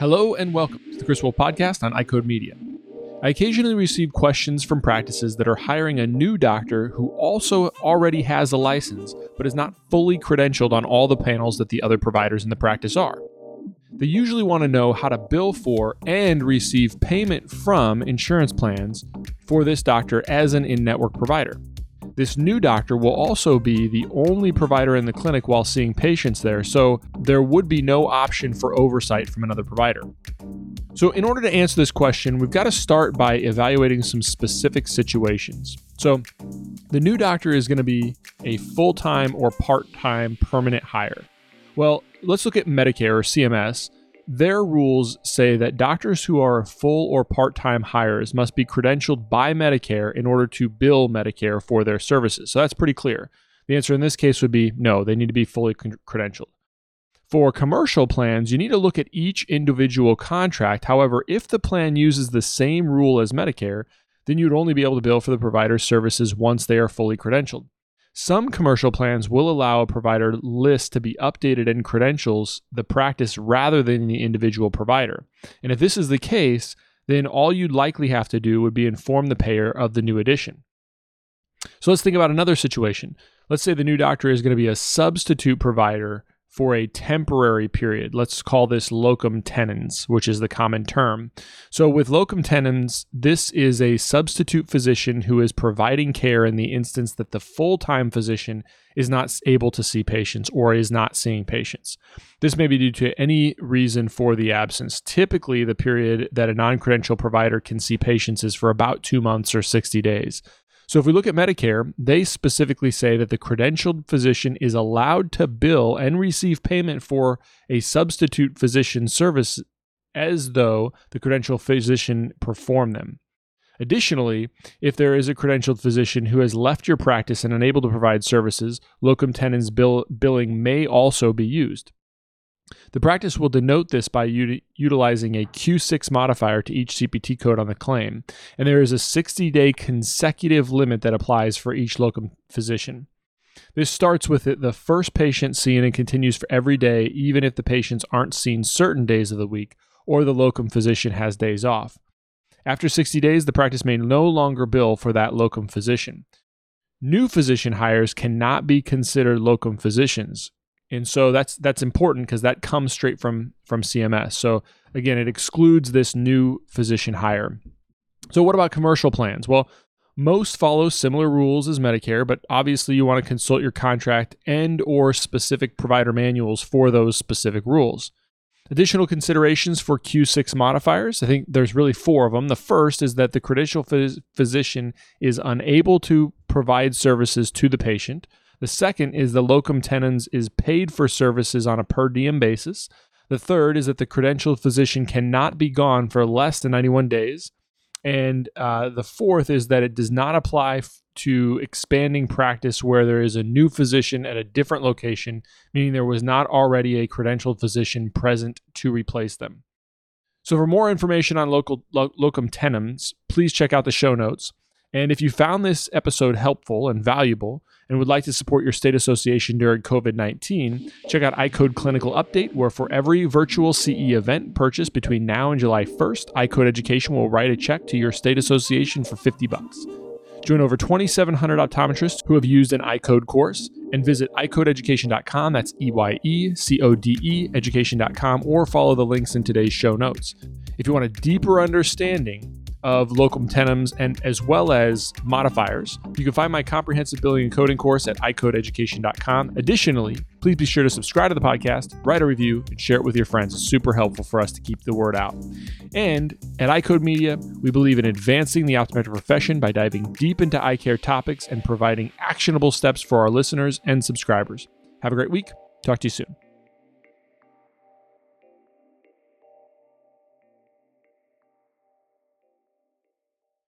Hello and welcome to the Chris Wolf Podcast on EyeCode Media. I occasionally receive questions from practices that are hiring a new doctor who also already has a license but is not fully credentialed on all the panels that the other providers in the practice are. They usually want to know how to bill for and receive payment from insurance plans for this doctor as an in network provider. This new doctor will also be the only provider in the clinic while seeing patients there, so there would be no option for oversight from another provider. So, in order to answer this question, we've got to start by evaluating some specific situations. So, the new doctor is going to be a full time or part time permanent hire. Well, let's look at Medicare or CMS. Their rules say that doctors who are full or part time hires must be credentialed by Medicare in order to bill Medicare for their services. So that's pretty clear. The answer in this case would be no, they need to be fully credentialed. For commercial plans, you need to look at each individual contract. However, if the plan uses the same rule as Medicare, then you'd only be able to bill for the provider's services once they are fully credentialed. Some commercial plans will allow a provider list to be updated in credentials the practice rather than the individual provider. And if this is the case, then all you'd likely have to do would be inform the payer of the new addition. So let's think about another situation. Let's say the new doctor is going to be a substitute provider for a temporary period. Let's call this locum tenens, which is the common term. So, with locum tenens, this is a substitute physician who is providing care in the instance that the full time physician is not able to see patients or is not seeing patients. This may be due to any reason for the absence. Typically, the period that a non credential provider can see patients is for about two months or 60 days. So if we look at Medicare, they specifically say that the credentialed physician is allowed to bill and receive payment for a substitute physician service as though the credentialed physician performed them. Additionally, if there is a credentialed physician who has left your practice and unable to provide services, locum tenens bill, billing may also be used. The practice will denote this by u- utilizing a Q6 modifier to each CPT code on the claim, and there is a 60 day consecutive limit that applies for each locum physician. This starts with the first patient seen and continues for every day, even if the patients aren't seen certain days of the week or the locum physician has days off. After 60 days, the practice may no longer bill for that locum physician. New physician hires cannot be considered locum physicians and so that's that's important because that comes straight from from CMS. So again, it excludes this new physician hire. So what about commercial plans? Well, most follow similar rules as Medicare, but obviously you want to consult your contract and or specific provider manuals for those specific rules. Additional considerations for Q6 modifiers, I think there's really four of them. The first is that the credential phys- physician is unable to provide services to the patient. The second is the locum tenens is paid for services on a per diem basis. The third is that the credentialed physician cannot be gone for less than 91 days. And uh, the fourth is that it does not apply f- to expanding practice where there is a new physician at a different location, meaning there was not already a credentialed physician present to replace them. So, for more information on local lo- locum tenens, please check out the show notes. And if you found this episode helpful and valuable and would like to support your state association during COVID 19, check out EyeCode Clinical Update, where for every virtual CE event purchased between now and July 1st, EyeCode Education will write a check to your state association for 50 bucks. Join over 2,700 optometrists who have used an EyeCode course and visit eyecodeeducation.com. That's E Y E C O D E education.com or follow the links in today's show notes. If you want a deeper understanding of locum tenens and as well as modifiers. You can find my comprehensive billing and coding course at eyecodeeducation.com. Additionally, please be sure to subscribe to the podcast, write a review, and share it with your friends. It's super helpful for us to keep the word out. And at EyeCode Media, we believe in advancing the optometric profession by diving deep into eye care topics and providing actionable steps for our listeners and subscribers. Have a great week. Talk to you soon.